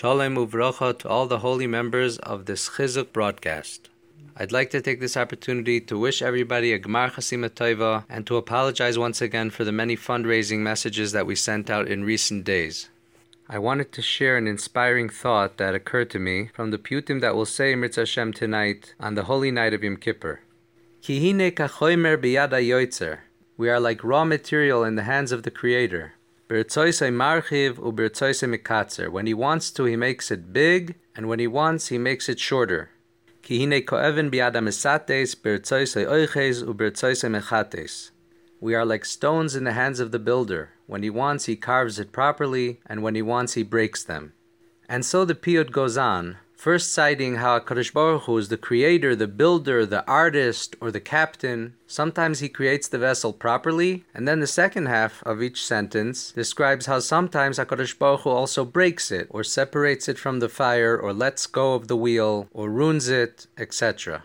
Shalom uvracha to all the holy members of this Chizuk broadcast. I'd like to take this opportunity to wish everybody a Gmar Chasima Tova and to apologize once again for the many fundraising messages that we sent out in recent days. I wanted to share an inspiring thought that occurred to me from the Piyutim that we'll say in Mitzvah Hashem tonight on the holy night of Yom Kippur. Kihine. We are like raw material in the hands of the Creator. When he wants to, he makes it big, and when he wants, he makes it shorter. We are like stones in the hands of the builder. When he wants, he carves it properly, and when he wants, he breaks them. And so the piyut goes on, First citing how HaKadosh Baruch Hu is the creator, the builder, the artist, or the captain. Sometimes he creates the vessel properly, and then the second half of each sentence describes how sometimes HaKadosh Baruch Hu also breaks it, or separates it from the fire, or lets go of the wheel, or ruins it, etc.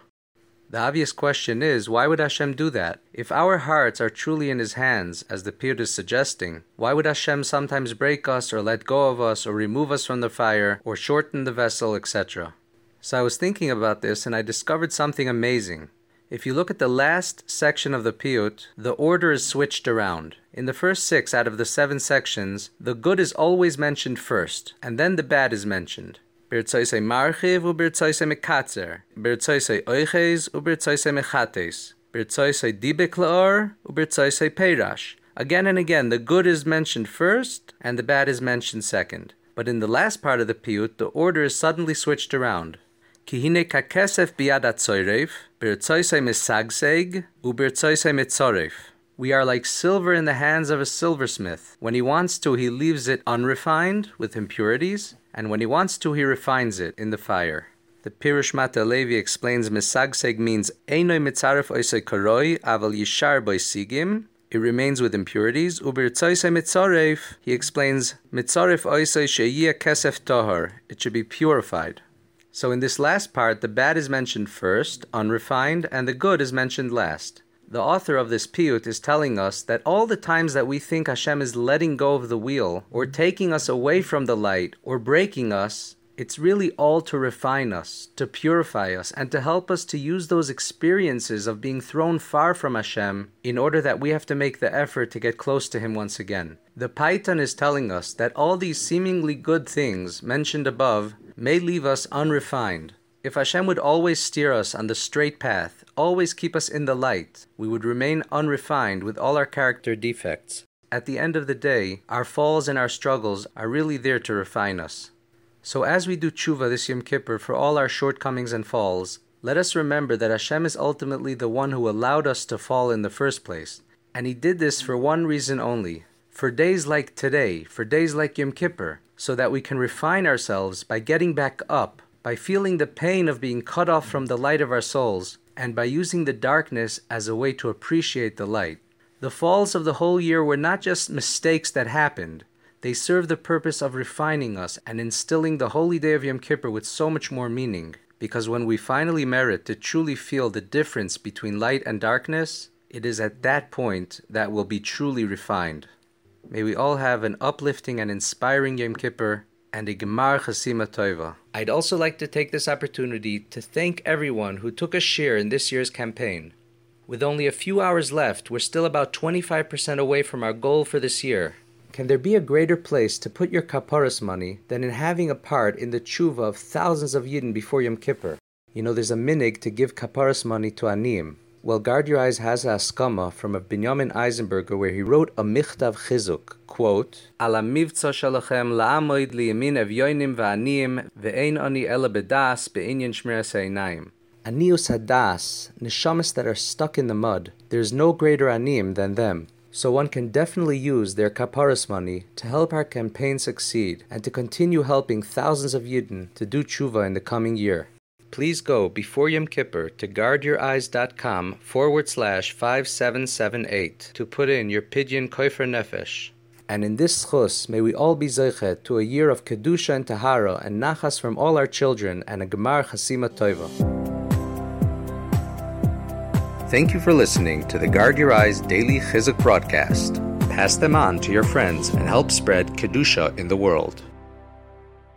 The obvious question is, why would Hashem do that? If our hearts are truly in His hands, as the Piyut is suggesting, why would Hashem sometimes break us or let go of us or remove us from the fire or shorten the vessel, etc.? So I was thinking about this and I discovered something amazing. If you look at the last section of the Piyut, the order is switched around. In the first six out of the seven sections, the good is always mentioned first, and then the bad is mentioned. Birtzoise marchiv u birtzoise mekatzer, birtzoise oiches u birtzoise mechates, birtzoise dibek laor u birtzoise peirash. Again and again, the good is mentioned first and the bad is mentioned second. But in the last part of the piyut, the order is suddenly switched around. Kihine kakesef biad atzoirev, birtzoise misagseg u birtzoise mitzorev. We are like silver in the hands of a silversmith. When he wants to, he leaves it unrefined with impurities, and when he wants to, he refines it in the fire. The Pirush Mata Levi explains Misagseg means Einoi mitzaref oisei koroi aval yishar sigim. It remains with impurities. Uber mitzaref, he explains mitzaref oisei sheyia kesef tohar. It should be purified. So in this last part, the bad is mentioned first, unrefined, and the good is mentioned last. The author of this piyut is telling us that all the times that we think Hashem is letting go of the wheel, or taking us away from the light, or breaking us, it's really all to refine us, to purify us, and to help us to use those experiences of being thrown far from Hashem in order that we have to make the effort to get close to Him once again. The Paytan is telling us that all these seemingly good things mentioned above may leave us unrefined, if Hashem would always steer us on the straight path, always keep us in the light, we would remain unrefined with all our character defects. At the end of the day, our falls and our struggles are really there to refine us. So as we do tshuva this Yom Kippur for all our shortcomings and falls, let us remember that Hashem is ultimately the one who allowed us to fall in the first place. And He did this for one reason only for days like today, for days like Yom Kippur, so that we can refine ourselves by getting back up by feeling the pain of being cut off from the light of our souls, and by using the darkness as a way to appreciate the light. The falls of the whole year were not just mistakes that happened, they served the purpose of refining us and instilling the holy day of Yom Kippur with so much more meaning. Because when we finally merit to truly feel the difference between light and darkness, it is at that point that we'll be truly refined. May we all have an uplifting and inspiring Yom Kippur and a Gemar Chasima Toiva. I'd also like to take this opportunity to thank everyone who took a share in this year's campaign. With only a few hours left, we're still about 25% away from our goal for this year. Can there be a greater place to put your kaparas money than in having a part in the tshuva of thousands of Yidden before Yom Kippur? You know, there's a minhag to give kaparas money to aniyim. Well, Guard Your Eyes has a askama from a Binyamin Eisenberger where he wrote a michtav chizuk, quote, Ala mivtza shalachem la'amoid liyamin evyoinim va'aniyim ve'ein ani ela bedas be'inyan shmiras ha'inayim. Anius hadas, neshamas that are stuck in the mud, there is no greater anim than them. So one can definitely use their kaparas money to help our campaign succeed and to continue helping thousands of Yidden to do tshuva in the coming year please go before Yom Kippur to guardyoureyes.com forward slash 5778 to put in your pidyon koifer nefesh. And in this chus, may we all be zeichet to a year of kedusha and tahara and nachas from all our children and a gemar chasima toiva. Thank you for listening to the Guard Your Eyes Daily Chizuk broadcast. Pass them on to your friends and help spread kedusha in the world.